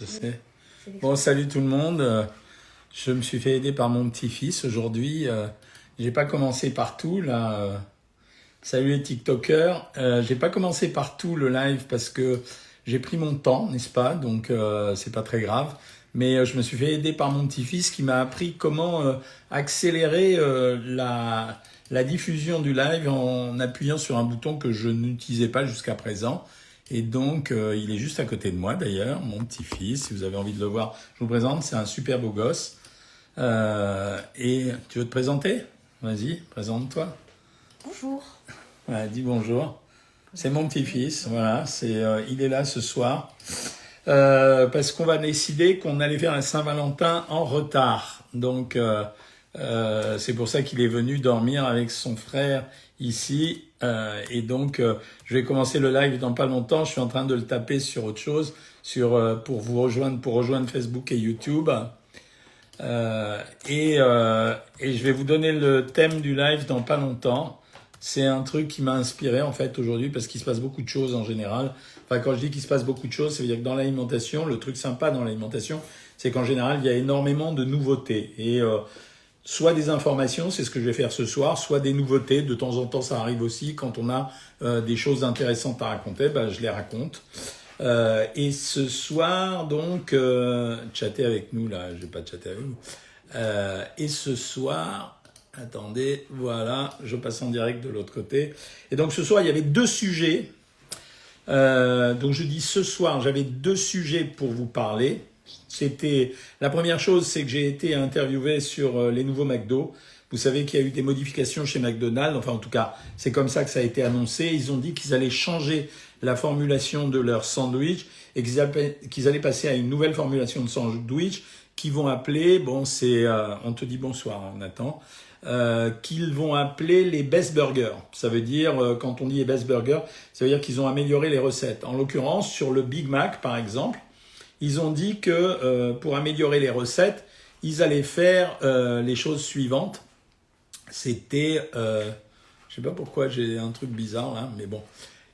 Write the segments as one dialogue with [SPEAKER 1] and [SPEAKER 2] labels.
[SPEAKER 1] Je sais. Bon, salut tout le monde. Je me suis fait aider par mon petit-fils aujourd'hui. Euh, j'ai pas commencé par tout là. Euh, salut les TikTokers. Euh, j'ai pas commencé par tout le live parce que j'ai pris mon temps, n'est-ce pas? Donc c'est pas très grave. Mais je me suis fait aider par mon petit-fils qui m'a appris comment accélérer la, la diffusion du live en appuyant sur un bouton que je n'utilisais pas jusqu'à présent. Et donc, euh, il est juste à côté de moi d'ailleurs, mon petit-fils. Si vous avez envie de le voir, je vous présente. C'est un super beau gosse. Euh, et tu veux te présenter? Vas-y, présente-toi.
[SPEAKER 2] Bonjour.
[SPEAKER 1] dis bonjour. C'est mon petit-fils. Voilà, c'est, euh, il est là ce soir parce qu'on va décider qu'on allait faire un Saint-Valentin en retard. Donc, c'est pour ça qu'il est venu dormir avec son frère ici. Euh, et donc, euh, je vais commencer le live dans pas longtemps. Je suis en train de le taper sur autre chose, sur euh, pour vous rejoindre, pour rejoindre Facebook et YouTube. et, et je vais vous donner le thème du live dans pas longtemps. C'est un truc qui m'a inspiré en fait aujourd'hui parce qu'il se passe beaucoup de choses en général. Enfin, quand je dis qu'il se passe beaucoup de choses, ça veut dire que dans l'alimentation, le truc sympa dans l'alimentation, c'est qu'en général, il y a énormément de nouveautés. Et soit des informations, c'est ce que je vais faire ce soir, soit des nouveautés. De temps en temps, ça arrive aussi quand on a euh, des choses intéressantes à raconter, ben, je les raconte. Euh, et ce soir, donc, euh, chatter avec nous, là, je vais pas chatter avec vous. Euh, et ce soir, attendez, voilà, je passe en direct de l'autre côté. Et donc ce soir, il y avait deux sujets. donc je dis ce soir, j'avais deux sujets pour vous parler. C'était la première chose, c'est que j'ai été interviewé sur euh, les nouveaux McDo. Vous savez qu'il y a eu des modifications chez McDonald's. Enfin, en tout cas, c'est comme ça que ça a été annoncé. Ils ont dit qu'ils allaient changer la formulation de leur sandwich et qu'ils allaient passer à une nouvelle formulation de sandwich qu'ils vont appeler, bon, c'est, euh, on te dit bonsoir, hein, Nathan, euh, qu'ils vont appeler les best burgers. Ça veut dire, quand on dit les best burgers, ça veut dire qu'ils ont amélioré les recettes. En l'occurrence, sur le Big Mac, par exemple, ils ont dit que euh, pour améliorer les recettes, ils allaient faire euh, les choses suivantes. C'était, euh, je sais pas pourquoi j'ai un truc bizarre là, mais bon,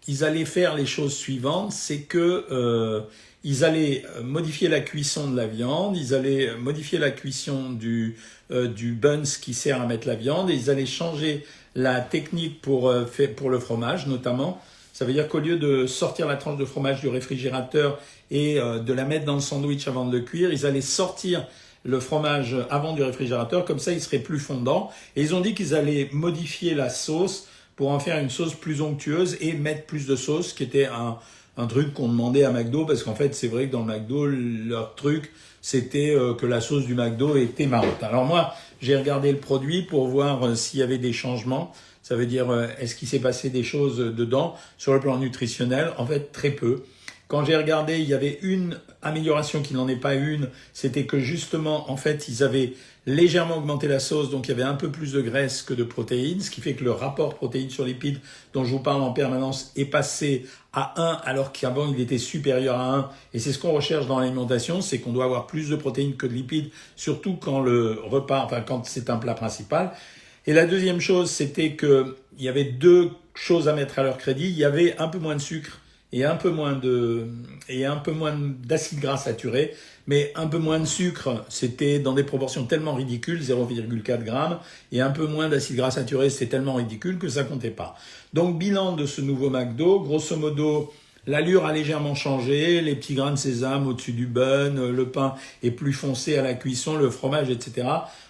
[SPEAKER 1] ils allaient faire les choses suivantes, c'est que euh, ils allaient modifier la cuisson de la viande, ils allaient modifier la cuisson du du buns qui sert à mettre la viande, et ils allaient changer la technique pour pour le fromage notamment. Ça veut dire qu'au lieu de sortir la tranche de fromage du réfrigérateur et euh, de la mettre dans le sandwich avant de le cuire, ils allaient sortir le fromage avant du réfrigérateur, comme ça il serait plus fondant. Et ils ont dit qu'ils allaient modifier la sauce pour en faire une sauce plus onctueuse et mettre plus de sauce, qui était un, un truc qu'on demandait à McDo, parce qu'en fait c'est vrai que dans le McDo, leur truc, c'était euh, que la sauce du McDo était marrotte. Alors moi, j'ai regardé le produit pour voir euh, s'il y avait des changements. Ça veut dire, euh, est-ce qu'il s'est passé des choses dedans? Sur le plan nutritionnel En fait, très peu. Quand j'ai regardé, il y avait une amélioration qui n'en est pas une, c'était que justement, en fait, ils avaient légèrement augmenté la sauce, donc il y avait un peu plus de graisse que de protéines, ce qui fait que le rapport protéines sur lipides dont je vous parle en permanence est passé à 1 alors qu'avant il était supérieur à 1. Et c'est ce qu'on recherche dans l'alimentation, c'est qu'on doit avoir plus de protéines que de lipides, surtout quand le repas, enfin quand c'est un plat principal. Et la deuxième chose, c'était qu'il y avait deux choses à mettre à leur crédit. Il y avait un peu moins de sucre et un peu moins de et un peu moins d'acide gras saturé, mais un peu moins de sucre, c'était dans des proportions tellement ridicules, 0,4 grammes, et un peu moins d'acide gras saturé, c'était tellement ridicule que ça comptait pas. Donc bilan de ce nouveau McDo, grosso modo, L'allure a légèrement changé, les petits grains de sésame au-dessus du bun, le pain est plus foncé à la cuisson, le fromage, etc.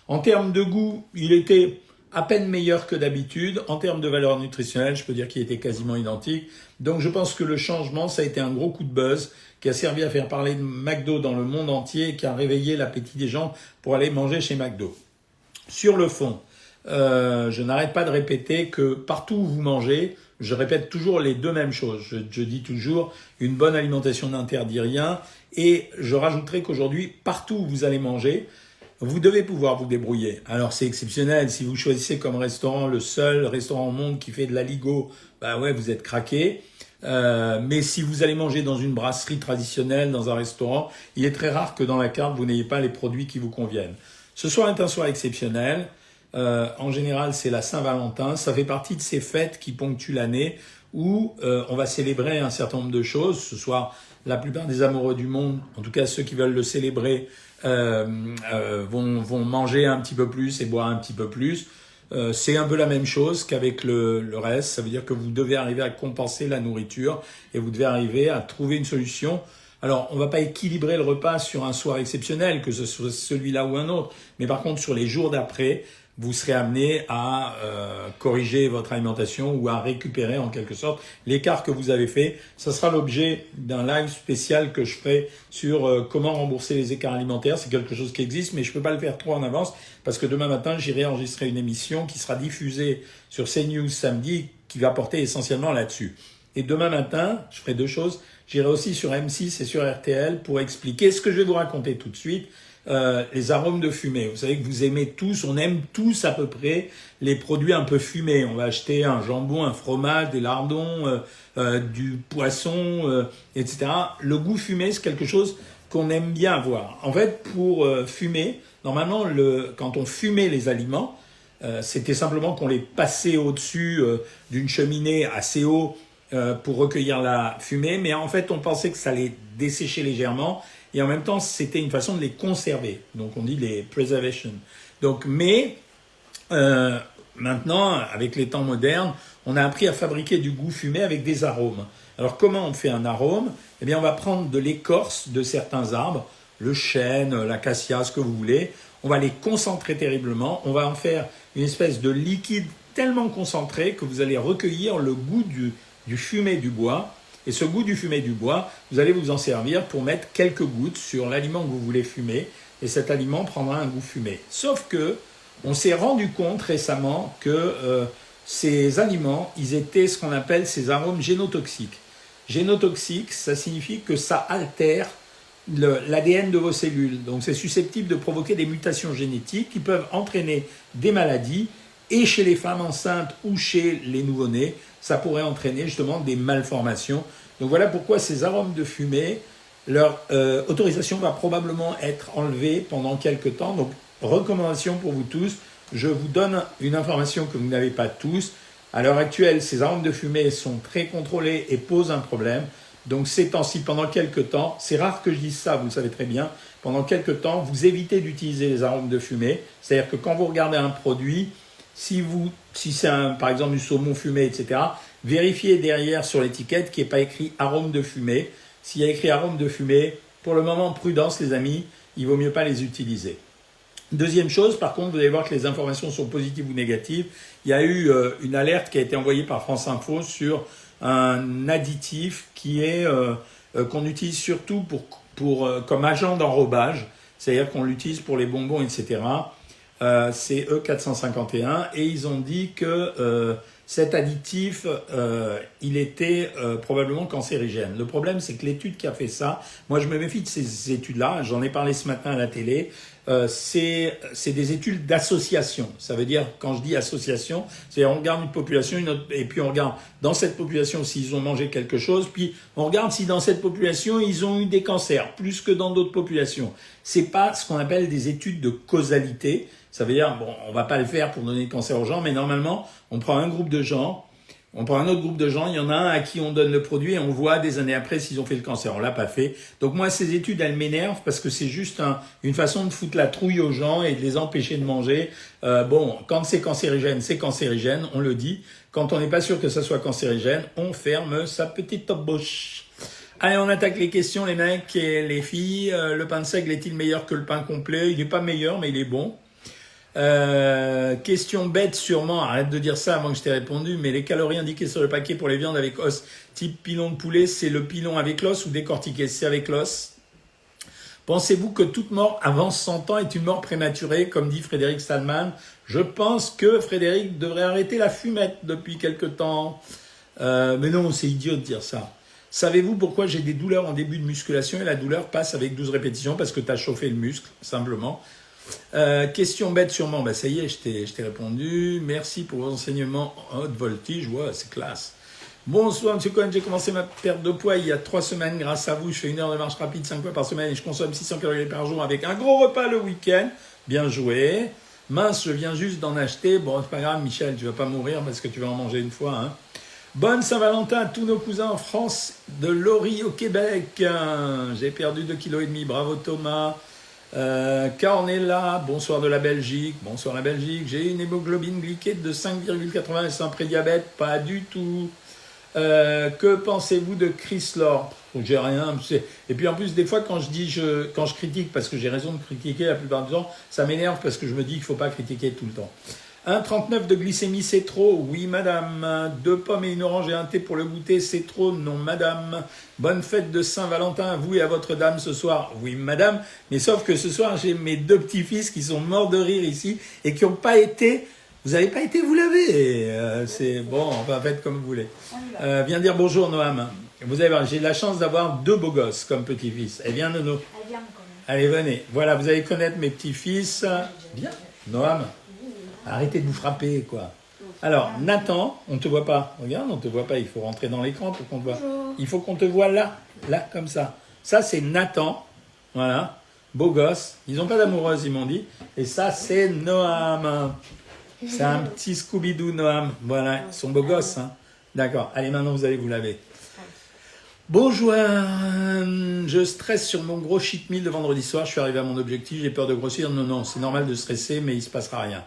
[SPEAKER 1] En termes de goût, il était à peine meilleur que d'habitude. En termes de valeur nutritionnelle, je peux dire qu'il était quasiment identique. Donc je pense que le changement, ça a été un gros coup de buzz qui a servi à faire parler de McDo dans le monde entier et qui a réveillé l'appétit des gens pour aller manger chez McDo. Sur le fond, euh, je n'arrête pas de répéter que partout où vous mangez, je répète toujours les deux mêmes choses. Je, je dis toujours une bonne alimentation n'interdit rien et je rajouterai qu'aujourd'hui, partout où vous allez manger, vous devez pouvoir vous débrouiller. Alors c'est exceptionnel, si vous choisissez comme restaurant le seul restaurant au monde qui fait de la ligo, bah ouais, vous êtes craqué. Euh, mais si vous allez manger dans une brasserie traditionnelle, dans un restaurant, il est très rare que dans la carte, vous n'ayez pas les produits qui vous conviennent. Ce soir est un soir exceptionnel. Euh, en général, c'est la Saint-Valentin. Ça fait partie de ces fêtes qui ponctuent l'année où euh, on va célébrer un certain nombre de choses. Ce soir, la plupart des amoureux du monde, en tout cas ceux qui veulent le célébrer, vont, vont, manger un petit peu plus et boire un petit peu plus. Euh, c'est un peu la même chose qu'avec le, le, reste. Ça veut dire que vous devez arriver à compenser la nourriture et vous devez arriver à trouver une solution. Alors, on va pas équilibrer le repas sur un soir exceptionnel, que ce soit celui-là ou un autre, mais par contre, sur les jours d'après, vous serez amené à euh, corriger votre alimentation ou à récupérer en quelque sorte l'écart que vous avez fait. Ce sera l'objet d'un live spécial que je ferai sur euh, comment rembourser les écarts alimentaires. C'est quelque chose qui existe, mais je ne peux pas le faire trop en avance parce que demain matin, j'irai enregistrer une émission qui sera diffusée sur CNews samedi qui va porter essentiellement là-dessus. Et demain matin, je ferai deux choses. J'irai aussi sur M6 et sur RTL pour expliquer ce que je vais vous raconter tout de suite euh, les arômes de fumée. Vous savez que vous aimez tous, on aime tous à peu près les produits un peu fumés. On va acheter un jambon, un fromage, des lardons, euh, euh, du poisson, etc. Le goût fumé, c'est quelque chose qu'on aime bien avoir. En fait, pour fumer, normalement, le, quand on fumait les aliments, c'était simplement qu'on les passait au-dessus d'une cheminée assez haut pour recueillir la fumée, mais en fait, on pensait que ça allait dessécher légèrement et en même temps, c'était une façon de les conserver. Donc on dit les preservation. Donc, mais euh, maintenant, avec les temps modernes, on a appris à fabriquer du goût fumé avec des arômes. Alors comment on fait un arôme? Eh bien, on va prendre de l'écorce de certains arbres, le chêne, l'acacia, ce que vous voulez. On va les concentrer terriblement. On va en faire une espèce de liquide tellement concentré que vous allez recueillir le goût du, du fumé du bois et ce goût du fumé du bois, vous allez vous en servir pour mettre quelques gouttes sur l'aliment que vous voulez fumer, et cet aliment prendra un goût fumé. Sauf que on s'est rendu compte récemment que euh, ces aliments, ils étaient ce qu'on appelle ces arômes génotoxiques. Génotoxiques, ça signifie que ça altère l'ADN de vos cellules. Donc c'est susceptible de provoquer des mutations génétiques qui peuvent entraîner des maladies et chez les femmes enceintes ou chez les nouveau-nés, ça pourrait entraîner justement des malformations. Donc voilà pourquoi ces arômes de fumée, leur euh, autorisation va probablement être enlevée pendant quelques temps. Donc recommandation pour vous tous, je vous donne une information que vous n'avez pas tous. À l'heure actuelle, ces arômes de fumée sont très contrôlés et posent un problème. Donc ces temps-ci, pendant quelques temps, c'est rare que je dise ça, vous le savez très bien, pendant quelques temps, vous évitez d'utiliser les arômes de fumée. C'est-à-dire que quand vous regardez un produit, si, vous, si c'est par exemple du saumon fumé, etc., vérifiez derrière sur l'étiquette qu'il n'y pas écrit arôme de fumée. S'il y a écrit arôme de fumée, pour le moment, prudence les amis, il vaut mieux pas les utiliser. Deuxième chose, par contre, vous allez voir que les informations sont positives ou négatives. Il y a eu euh, une alerte qui a été envoyée par France Info sur un additif qui est euh, euh, qu'on utilise surtout pour, pour comme agent d'enrobage, c'est-à-dire qu'on l'utilise pour les bonbons, etc. Euh, c'est E451 et ils ont dit que euh, cet additif, euh, il était probablement cancérigène. Le problème, c'est que l'étude qui a fait ça, moi je me méfie de ces études-là, j'en ai parlé ce matin à la télé, c'est des études d'association. Ça veut dire, quand je dis association, c'est on regarde une population une autre, et puis on regarde dans cette population s'ils ont mangé quelque chose, puis on regarde si dans cette population ils ont eu des cancers, plus que dans d'autres populations. C'est pas ce qu'on appelle des études de causalité, ça veut dire, bon, on va pas le faire pour donner le cancer aux gens, mais normalement, on prend un groupe de gens, on prend un autre groupe de gens, il y en a un à qui on donne le produit et on voit des années après s'ils ont fait le cancer. On l'a pas fait. Donc moi, ces études, elles m'énervent parce que c'est juste une façon de foutre la trouille aux gens et de les empêcher de manger. Euh, bon, quand c'est cancérigène, c'est cancérigène, on le dit. Quand on n'est pas sûr que ça soit cancérigène, on ferme sa petite bouche. Allez, on attaque les questions, les mecs et les filles. Euh, le pain de seigle est-il meilleur que le pain complet? Il n'est pas meilleur, mais il est bon. Euh, question bête sûrement, arrête de dire ça avant que je t'ai répondu, mais les calories indiquées sur le paquet pour les viandes avec os type pilon de poulet, c'est le pilon avec l'os ou décortiqué? C'est avec l'os. Pensez-vous que toute mort avant 100 ans est une mort prématurée, comme dit Frédéric Stallman Je pense que Frédéric devrait arrêter la fumette depuis quelque temps. Euh, mais non, c'est idiot de dire ça. Savez-vous pourquoi j'ai des douleurs en début de musculation et la douleur passe avec 12 répétitions? Parce que tu as chauffé le muscle, simplement. Euh, question bête sûrement, bah ça y est, je t'ai répondu. Merci pour vos enseignements en haute voltige, ouais, c'est classe. Bonsoir Monsieur Cohen, j'ai commencé ma perte de poids il y a trois semaines grâce à vous. Je fais une heure de marche rapide cinq fois par semaine et je consomme 600 calories par jour avec un gros repas le week-end. Bien joué. Mince, je viens juste d'en acheter. Bon, c'est pas grave, Michel, tu vas pas mourir parce que tu vas en manger une fois. Hein. Bonne Saint-Valentin à tous nos cousins en France, de Laurie au Québec. J'ai perdu 2,5 kg, bravo Thomas. Euh, Cornella, bonsoir de la Belgique. Bonsoir la Belgique. J'ai une hémoglobine glyquée de 5,80 sans prédiabète, pas du tout. Euh, que pensez-vous de Chris Lord J'ai rien. Et puis en plus, des fois, quand je dis, je, quand je critique, parce que j'ai raison de critiquer la plupart du temps, ça m'énerve parce que je me dis qu'il ne faut pas critiquer tout le temps. 1,39 de glycémie, c'est trop Oui, madame. Deux pommes et une orange et un thé pour le goûter, c'est trop Non, madame. Bonne fête de Saint-Valentin à vous et à votre dame ce soir. Oui, madame. Mais sauf que ce soir, j'ai mes deux petits-fils qui sont morts de rire ici et qui n'ont pas été vous n'avez pas été vous laver. Euh, c'est bon, enfin faites comme vous voulez. Euh, viens dire bonjour Noam. Vous avez j'ai la chance d'avoir deux beaux gosses comme petits-fils. Elle vient Nono. Allez, venez. Voilà, vous allez connaître mes petits-fils. Viens, Noam. Arrêtez de vous frapper, quoi. Alors, Nathan, on ne te voit pas. Regarde, on ne te voit pas. Il faut rentrer dans l'écran pour qu'on te voit. Il faut qu'on te voit là, là, comme ça. Ça, c'est Nathan. Voilà. Beau gosse. Ils n'ont pas d'amoureuse, ils m'ont dit. Et ça, c'est Noam. C'est un petit Scooby-Doo Noam. Voilà, ils sont beaux gosses. Hein. D'accord. Allez, maintenant vous allez vous laver. Bonjour, je stresse sur mon gros cheat meal de vendredi soir. Je suis arrivé à mon objectif, j'ai peur de grossir. Non, non, c'est normal de stresser, mais il ne se passera rien.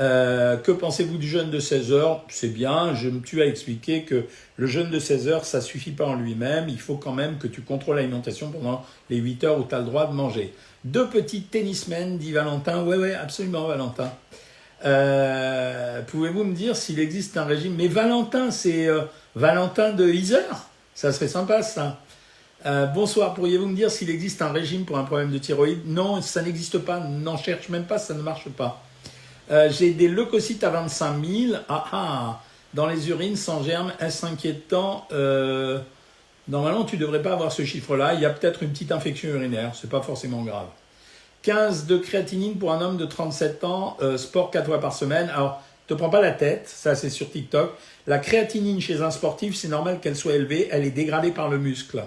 [SPEAKER 1] Euh, que pensez-vous du jeûne de 16 heures? C'est bien, je me tue à expliquer que le jeûne de 16 heures, ça suffit pas en lui-même. Il faut quand même que tu contrôles l'alimentation pendant les 8 heures où tu as le droit de manger. Deux petits tennismen, dit Valentin. Ouais, ouais, absolument, Valentin. Euh, pouvez-vous me dire s'il existe un régime? Mais Valentin, c'est euh, Valentin de Iser? Ça serait sympa ça. Bonsoir, pourriez-vous me dire s'il existe un régime pour un problème de thyroïde? Non, ça n'existe pas, n'en cherche même pas, ça ne marche pas. J'ai des leucocytes à 25 000. Ah ah Dans les urines sans germe, est-ce inquiétant Normalement, tu ne devrais pas avoir ce chiffre-là. Il y a peut-être une petite infection urinaire, c'est pas forcément grave. 15 de créatinine pour un homme de 37 ans, euh, sport 4 fois par semaine. Alors, ne te prends pas la tête, ça c'est sur TikTok. La créatinine chez un sportif, c'est normal qu'elle soit élevée, elle est dégradée par le muscle.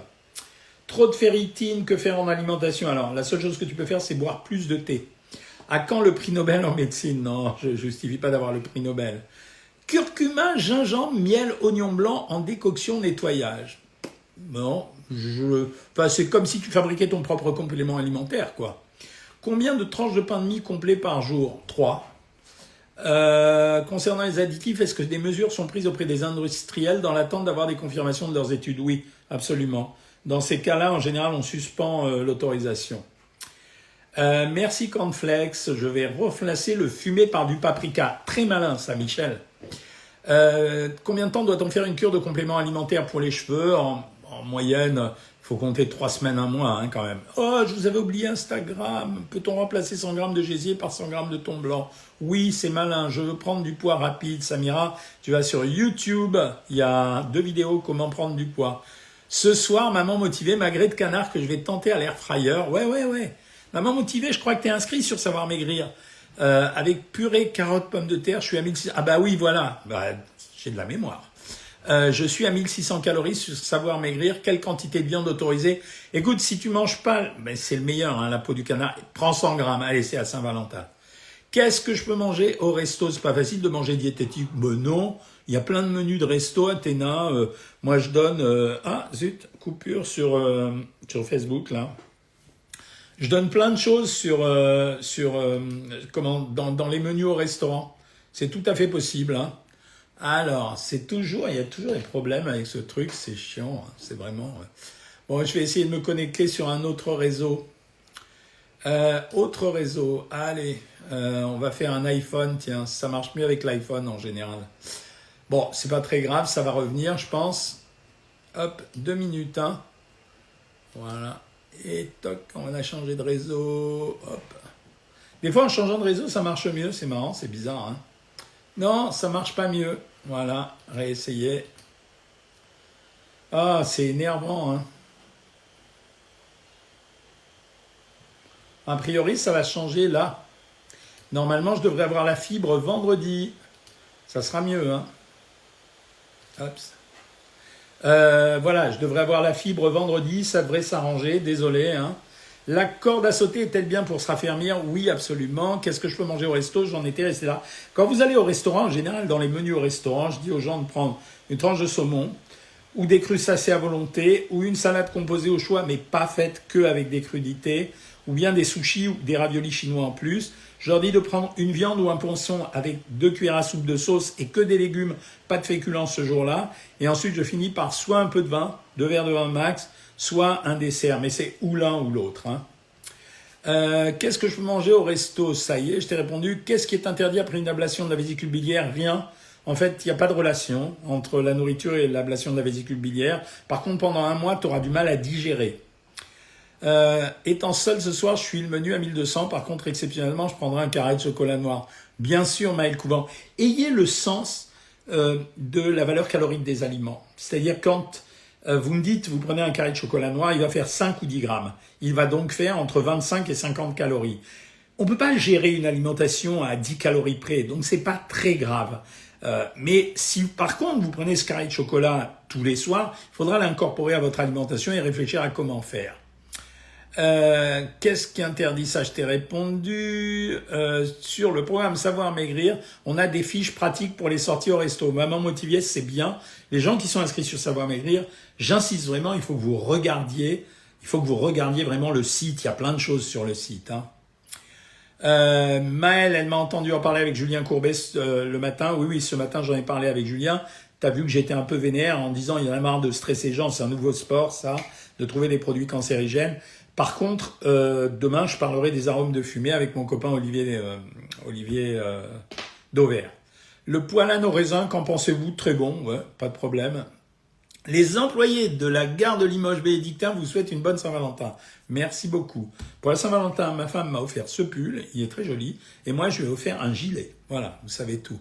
[SPEAKER 1] Trop de ferritine, que faire en alimentation? Alors, la seule chose que tu peux faire, c'est boire plus de thé. À quand le prix Nobel en médecine? Non, je ne justifie pas d'avoir le prix Nobel. Curcuma, gingembre, miel, oignon blanc en décoction nettoyage. Non, je... enfin, c'est comme si tu fabriquais ton propre complément alimentaire, quoi. Combien de tranches de pain de mie complet par jour? 3. Euh, concernant les additifs, est-ce que des mesures sont prises auprès des industriels dans l'attente d'avoir des confirmations de leurs études? Oui, absolument. Dans ces cas-là, en général, on suspend euh, l'autorisation. Euh, merci Cornflex, je vais reflasser le fumé par du paprika. Très malin ça, Michel. combien de temps doit-on faire une cure de compléments alimentaires pour les cheveux? En, moyenne, faut compter trois semaines, un mois hein, quand même. Oh, je vous avais oublié Instagram. Peut-on remplacer 100 grammes de gésier par 100 grammes de thon blanc? Oui, c'est malin. Je veux prendre du poids rapide. Samira, tu vas sur YouTube. Il y a deux vidéos comment prendre du poids. Ce soir, maman motivée, magret de canard que je vais tenter à l'air fryer. Ouais, ouais, ouais. Maman motivée, je crois que tu es inscrit sur Savoir Maigrir. Euh, avec purée, carottes, pommes de terre, je suis à 1600. Ah bah oui, voilà. Bah, j'ai de la mémoire. Euh, je suis à 1600 calories sur savoir maigrir. Quelle quantité de viande autorisée? Écoute, si tu manges pas, mais c'est le meilleur, hein, la peau du canard. Prends 100 grammes. Allez, c'est à Saint-Valentin. Qu'est-ce que je peux manger au resto? C'est pas facile de manger diététique. Mais non, il y a plein de menus de resto, Athéna. Euh, moi, je donne... Euh, ah, zut, coupure sur, sur Facebook, là. Je donne plein de choses sur, sur comment, dans, dans les menus au restaurant. C'est tout à fait possible. Hein. Alors, c'est toujours, il y a toujours des problèmes avec ce truc, c'est chiant, hein, c'est vraiment. Bon, je vais essayer de me connecter sur un autre réseau. Euh, autre réseau, allez, euh, on va faire un iPhone, tiens, ça marche mieux avec l'iPhone en général. Bon, c'est pas très grave, ça va revenir, je pense. Hop, deux minutes, hein. Voilà. Et toc, on a changé de réseau. Hop. Des fois, en changeant de réseau, ça marche mieux, c'est marrant, c'est bizarre, hein. Non, ça marche pas mieux. Voilà, réessayer. Ah, c'est énervant, hein. A priori, ça va changer là. Normalement, je devrais avoir la fibre vendredi. Ça sera mieux, hein. Euh, voilà, je devrais avoir la fibre vendredi, ça devrait s'arranger, désolé. Hein. La corde à sauter est-elle bien pour se raffermir? Oui, absolument. Qu'est-ce que je peux manger au resto? J'en étais resté là. Quand vous allez au restaurant, en général, dans les menus au restaurant, je dis aux gens de prendre une tranche de saumon ou des crustacés à volonté ou une salade composée au choix, mais pas faite que avec des crudités ou bien des sushis ou des raviolis chinois en plus. Je leur dis de prendre une viande ou un poisson avec deux cuillères à soupe de sauce et que des légumes, pas de féculents ce jour-là. Et ensuite, je finis par soit un peu de vin, deux verres de vin max, soit un dessert, mais c'est ou l'un ou l'autre. Hein. Euh, qu'est-ce que je peux manger au resto? Ça y est, je t'ai répondu. Qu'est-ce qui est interdit après une ablation de la vésicule biliaire? Rien. En fait, il n'y a pas de relation entre la nourriture et l'ablation de la vésicule biliaire. Par contre, pendant un mois, tu auras du mal à digérer. Euh, étant seul ce soir, je suis le menu à 1200. Par contre, exceptionnellement, je prendrai un carré de chocolat noir. Bien sûr, Maël Couvent. Ayez le sens euh, de la valeur calorique des aliments. C'est-à-dire quand euh, vous me dites, vous prenez un carré de chocolat noir, il va faire 5 ou 10 grammes. Il va donc faire entre 25 et 50 calories. On ne peut pas gérer une alimentation à 10 calories près, donc c'est pas très grave. Euh, mais si par contre vous prenez ce carré de chocolat tous les soirs, il faudra l'incorporer à votre alimentation et réfléchir à comment faire. Euh, qu'est-ce qui interdit ça? Je t'ai répondu. Euh, sur le programme Savoir Maigrir, on a des fiches pratiques pour les sorties au resto. Maman motivée, c'est bien. Les gens qui sont inscrits sur Savoir Maigrir, j'insiste vraiment, il faut que vous regardiez. Il faut que vous regardiez vraiment le site. Il y a plein de choses sur le site. Hein. Euh, Maëlle, elle m'a entendu en parler avec Julien Courbet le matin. Oui, oui, ce matin, j'en ai parlé avec Julien. T'as vu que j'étais un peu vénère en disant il y en a marre de stresser les gens, c'est un nouveau sport, ça, de trouver des produits cancérigènes. Par contre, euh, demain, je parlerai des arômes de fumée avec mon copain Olivier, euh, Olivier euh, Dauvert. Le poilane au raisin, qu'en pensez-vous? Très bon, ouais, pas de problème. Les employés de la gare de Limoges bénédictin vous souhaitent une bonne Saint-Valentin. Merci beaucoup. Pour la Saint-Valentin, ma femme m'a offert ce pull, il est très joli, et moi je lui ai offert un gilet. Voilà, vous savez tout.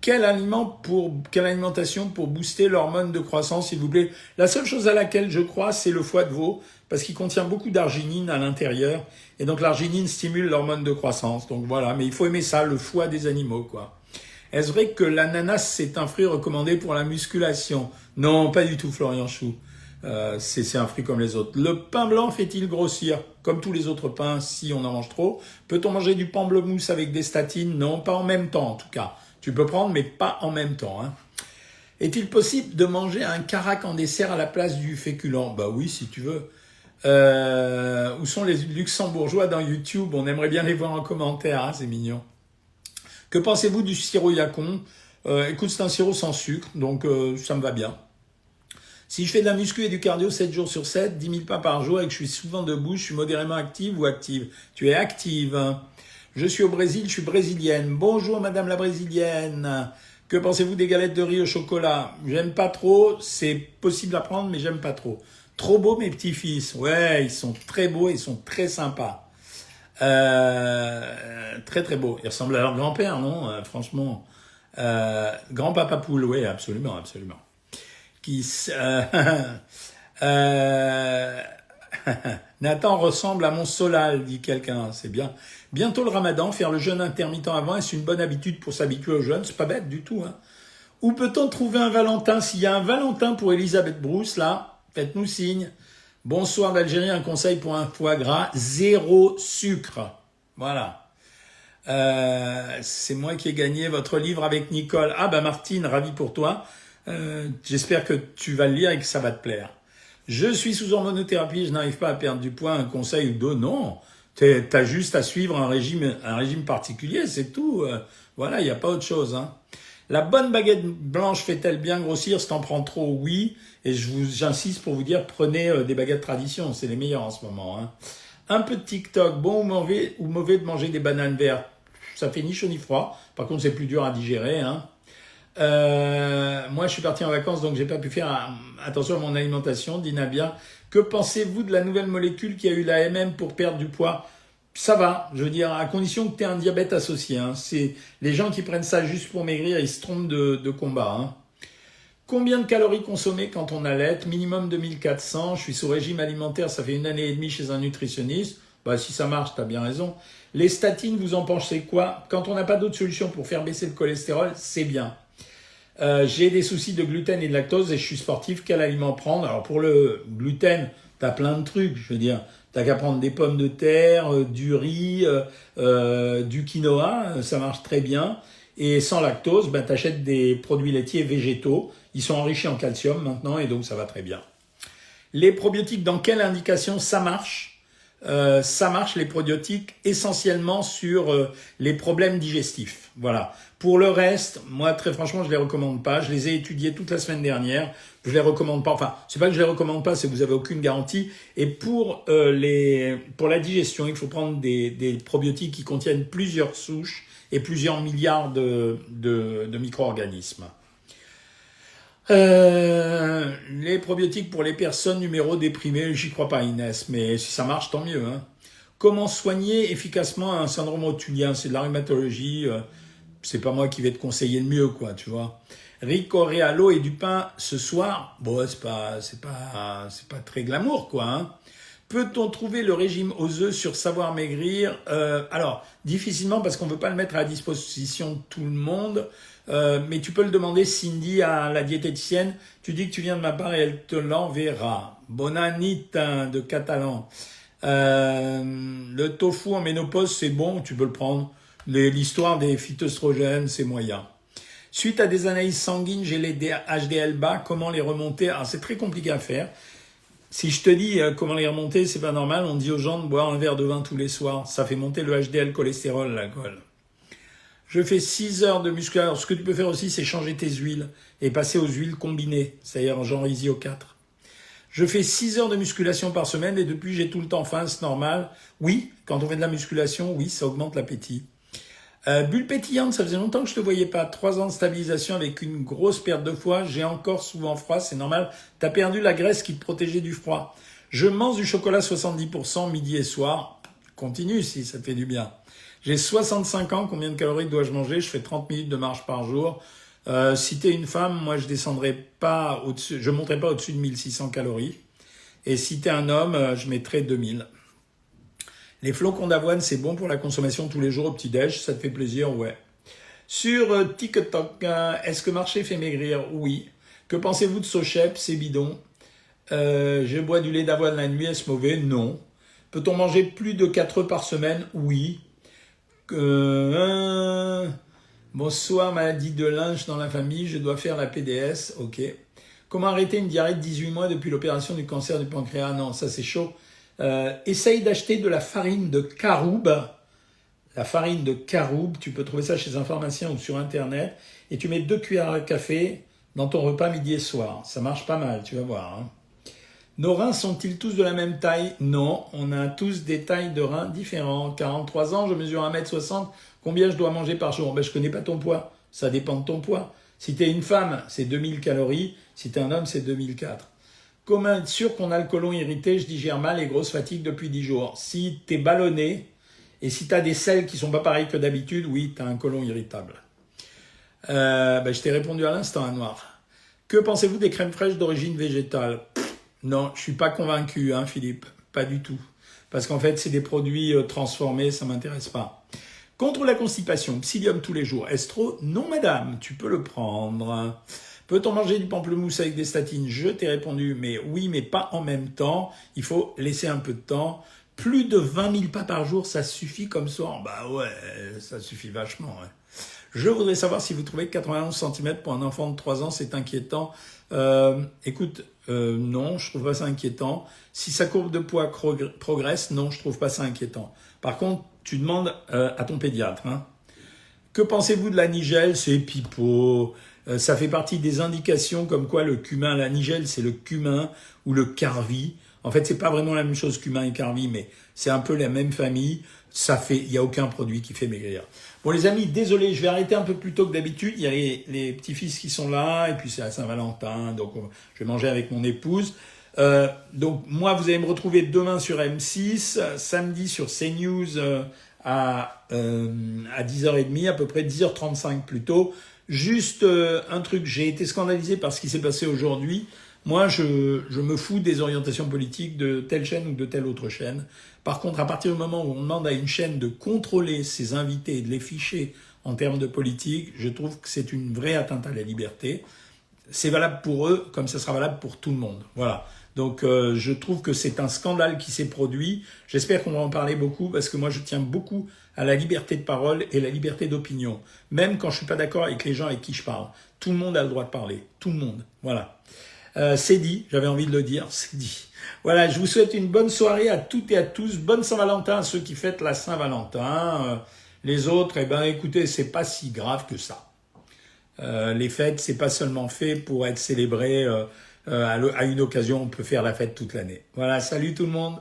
[SPEAKER 1] Quel aliment pour, quelle alimentation pour booster l'hormone de croissance, s'il vous plaît? La seule chose à laquelle je crois, c'est le foie de veau, parce qu'il contient beaucoup d'arginine à l'intérieur, et donc l'arginine stimule l'hormone de croissance. Donc voilà, mais il faut aimer ça, le foie des animaux, quoi. Est-ce vrai que l'ananas, c'est un fruit recommandé pour la musculation? Non, pas du tout, Florian Chou. Euh, c'est un fruit comme les autres. Le pain blanc fait-il grossir? Comme tous les autres pains, si on en mange trop. Peut-on manger du pamplemousse avec des statines? Non, pas en même temps en tout cas. Tu peux prendre, mais pas en même temps. Hein. Est-il possible de manger un carac en dessert à la place du féculent? Bah oui, si tu veux. Euh, où sont les luxembourgeois dans YouTube? On aimerait bien les voir en commentaire, hein, c'est mignon. Que pensez-vous du sirop Yacon? Euh, Écoute, c'est un sirop sans sucre, donc euh, ça me va bien. Si je fais de la muscu et du cardio 7 jours sur 7, 10 000 pas par jour et que je suis souvent debout, je suis modérément active ou active? Tu es active. Je suis au Brésil, je suis brésilienne. Bonjour Madame la Brésilienne. Que pensez-vous des galettes de riz au chocolat? J'aime pas trop, c'est possible à prendre, mais j'aime pas trop. Trop beaux mes petits-fils. Ouais, ils sont très beaux, ils sont très sympas. Euh, très très beaux. Ils ressemblent à leur grand-père, non? Euh, Franchement. Euh, grand-papa poule, oui, absolument, absolument. Qui... Nathan ressemble à mon solal, dit quelqu'un, c'est bien. Bientôt le ramadan, faire le jeûne intermittent avant, est-ce une bonne habitude pour s'habituer au jeûne? C'est pas bête du tout. Hein. Où peut-on trouver un Valentin? S'il y a un Valentin pour Elisabeth Bruce, là, faites-nous signe. Bonsoir d'Algérie, un conseil pour un foie gras, zéro sucre. Voilà. Euh, c'est moi qui ai gagné votre livre avec Nicole. Ah bah Martine, ravi pour toi. Euh, j'espère que tu vas le lire et que ça va te plaire. Je suis sous hormonothérapie, je n'arrive pas à perdre du poids, un conseil ou deux, non. Tu as juste à suivre un régime, un régime particulier, c'est tout. Euh, voilà, il n'y a pas autre chose. Hein. La bonne baguette blanche fait-elle bien grossir? Si t'en prends trop, oui. Et j'insiste pour vous dire, prenez euh, des baguettes tradition, c'est les meilleurs en ce moment. Hein. Un peu de TikTok, bon ou mauvais, ou mauvais de manger des bananes vertes? Ça fait ni chaud ni froid. Par contre, c'est plus dur à digérer. Hein. Euh, moi, je suis parti en vacances, donc j'ai pas pu faire attention à mon alimentation. Dina bien. Que pensez-vous de la nouvelle molécule qui a eu la MM pour perdre du poids? Ça va, je veux dire, à condition que tu aies un diabète associé. Hein. C'est les gens qui prennent ça juste pour maigrir, ils se trompent de, combat. Hein. Combien de calories consommer quand on allait Minimum 2400. Je suis sous régime alimentaire, ça fait une année et demie chez un nutritionniste. Bah, si ça marche, tu as bien raison. Les statines, vous en pensez quoi? Quand on n'a pas d'autre solution pour faire baisser le cholestérol, c'est bien. Euh, j'ai des soucis de gluten et de lactose et je suis sportif. Quel aliment prendre? Alors pour le gluten, tu as plein de trucs. Je veux dire, T'as qu'à prendre des pommes de terre, euh, du riz, euh, du quinoa, ça marche très bien. Et sans lactose, ben, tu achètes des produits laitiers végétaux. Ils sont enrichis en calcium maintenant et donc ça va très bien. Les probiotiques, dans quelle indication ça marche? Ça marche les probiotiques essentiellement sur les problèmes digestifs. Voilà. Pour le reste, moi très franchement, je les recommande pas. Je les ai étudiés toute la semaine dernière. Je les recommande pas. Enfin, c'est pas que je les recommande pas, c'est que vous avez aucune garantie. Et pour euh, les pour la digestion, il faut prendre des, des probiotiques qui contiennent plusieurs souches et plusieurs milliards de, de, de micro-organismes. Euh, les probiotiques pour les personnes numéro déprimées, j'y crois pas Inès, mais si ça marche, tant mieux. Hein. Comment soigner efficacement un syndrome otulien C'est de la rhumatologie. Euh, c'est pas moi qui vais te conseiller le mieux, quoi, tu vois. Rico Realo et du pain ce soir, bon, c'est pas, c'est pas, c'est pas très glamour, quoi. Hein. Peut-on trouver le régime aux œufs sur savoir maigrir euh, Alors, difficilement parce qu'on ne veut pas le mettre à la disposition de tout le monde, euh, mais tu peux le demander, Cindy, à la diététicienne. Tu dis que tu viens de ma part et elle te l'enverra. Bonanita de Catalan. Euh, le tofu en ménopause, c'est bon, tu peux le prendre. L'histoire des phytoestrogènes, c'est moyen. Suite à des analyses sanguines, j'ai les HDL bas, comment les remonter? Alors c'est très compliqué à faire. Si je te dis euh, comment les remonter, c'est pas normal. On dit aux gens de boire un verre de vin tous les soirs. Ça fait monter le HDL cholestérol, l'alcool. Je fais 6 heures de musculation. Ce que tu peux faire aussi, c'est changer tes huiles et passer aux huiles combinées, c'est-à-dire genre Isio 4. Je fais 6 heures de musculation par semaine et depuis j'ai tout le temps faim, c'est normal. Oui, quand on fait de la musculation, oui, ça augmente l'appétit. Euh, bulle pétillante, ça faisait longtemps que je te voyais pas. Trois ans de stabilisation avec une grosse perte de foie. J'ai encore souvent froid, c'est normal. Tu as perdu la graisse qui te protégeait du froid. Je mange du chocolat 70% midi et soir. Continue si ça te fait du bien. J'ai 65 ans, combien de calories dois-je manger? Je fais 30 minutes de marche par jour. Euh, si tu es une femme, moi je descendrai pas au-dessus, je monterai pas au-dessus de 1600 calories. Et si tu es un homme, euh, je mettrai 2000. Les flocons d'avoine, c'est bon pour la consommation tous les jours au petit-déj, ça te fait plaisir, ouais. Sur euh, TikTok, euh, est-ce que marché fait maigrir? Oui. Que pensez-vous de Sochep C'est bidon. Euh, je bois du lait d'avoine la nuit, est-ce mauvais? Non. Peut-on manger plus de 4 œufs par semaine? Oui. bonsoir, maladie de linge dans la famille, je dois faire la PDS, ok. Comment arrêter une diarrhée de 18 mois depuis l'opération du cancer du pancréas? Non, ça c'est chaud. Euh, essaye d'acheter de la farine de caroube. La farine de caroube, tu peux trouver ça chez un pharmacien ou sur Internet. Et tu mets deux cuillères à café dans ton repas midi et soir. Ça marche pas mal, tu vas voir. Hein. Nos reins sont-ils tous de la même taille? Non, on a tous des tailles de reins différentes. 43 ans, je mesure 1m60. Combien je dois manger par jour? Ben, Je connais pas ton poids. Ça dépend de ton poids. Si tu es une femme, c'est 2000 calories. Si tu es un homme, c'est 2004. Comment être sûr qu'on a le côlon irrité, je digère mal et grosse fatigue depuis 10 jours Si tu es ballonné et si tu as des selles qui sont pas pareilles que d'habitude, oui, tu as un côlon irritable. Euh, ben, je t'ai répondu à l'instant, à noir. Que pensez-vous des crèmes fraîches d'origine végétale? Non, je suis pas convaincu, hein, Philippe. Pas du tout. Parce qu'en fait, c'est des produits euh, transformés, ça m'intéresse pas. Contre la constipation, psyllium tous les jours. Estro, non madame, tu peux le prendre. Peut-on manger du pamplemousse avec des statines? Je t'ai répondu, mais oui, mais pas en même temps. Il faut laisser un peu de temps. Plus de 20 000 pas par jour, ça suffit comme ça Bah ouais, ça suffit vachement. Je voudrais savoir si vous trouvez que 91 cm pour un enfant de 3 ans, c'est inquiétant. Euh, écoute, euh, non, je trouve pas ça inquiétant. Si sa courbe de poids progresse, non, je trouve pas ça inquiétant. Par contre, tu demandes euh, à ton pédiatre. Hein. Que pensez-vous de la nigelle? C'est pipeau. Euh, ça fait partie des indications comme quoi le cumin, la nigelle, c'est le cumin ou le carvi. En fait, c'est pas vraiment la même chose cumin et carvi, mais c'est un peu la même famille. Ça fait, il y a aucun produit qui fait maigrir. Bon, les amis, désolé, je vais arrêter un peu plus tôt que d'habitude. Il y a les, petits-fils qui sont là, et puis c'est à Saint-Valentin, donc je vais manger avec mon épouse. Euh, donc moi, vous allez me retrouver demain sur M6, samedi sur CNews euh, à, à 10h30, à peu près 10h35 plutôt. Juste euh, un truc, j'ai été scandalisé par ce qui s'est passé aujourd'hui. Moi, je, je, me fous des orientations politiques de telle chaîne ou de telle autre chaîne. Par contre, à partir du moment où on demande à une chaîne de contrôler ses invités et de les ficher en termes de politique, je trouve que c'est une vraie atteinte à la liberté. C'est valable pour eux comme ça sera valable pour tout le monde. Voilà. Donc euh, je trouve que c'est un scandale qui s'est produit. J'espère qu'on va en parler beaucoup parce que moi je tiens beaucoup à la liberté de parole et la liberté d'opinion. Même quand je suis pas d'accord avec les gens avec qui je parle. Tout le monde a le droit de parler. Tout le monde. Voilà. Euh, c'est dit, j'avais envie de le dire, c'est dit. Voilà, je vous souhaite une bonne soirée à toutes et à tous. Bonne Saint-Valentin à ceux qui fêtent la Saint-Valentin. Euh, les autres, eh ben écoutez, c'est pas si grave que ça. Euh, les fêtes, c'est pas seulement fait pour être célébré euh, à une occasion, on peut faire la fête toute l'année. Voilà, salut tout le monde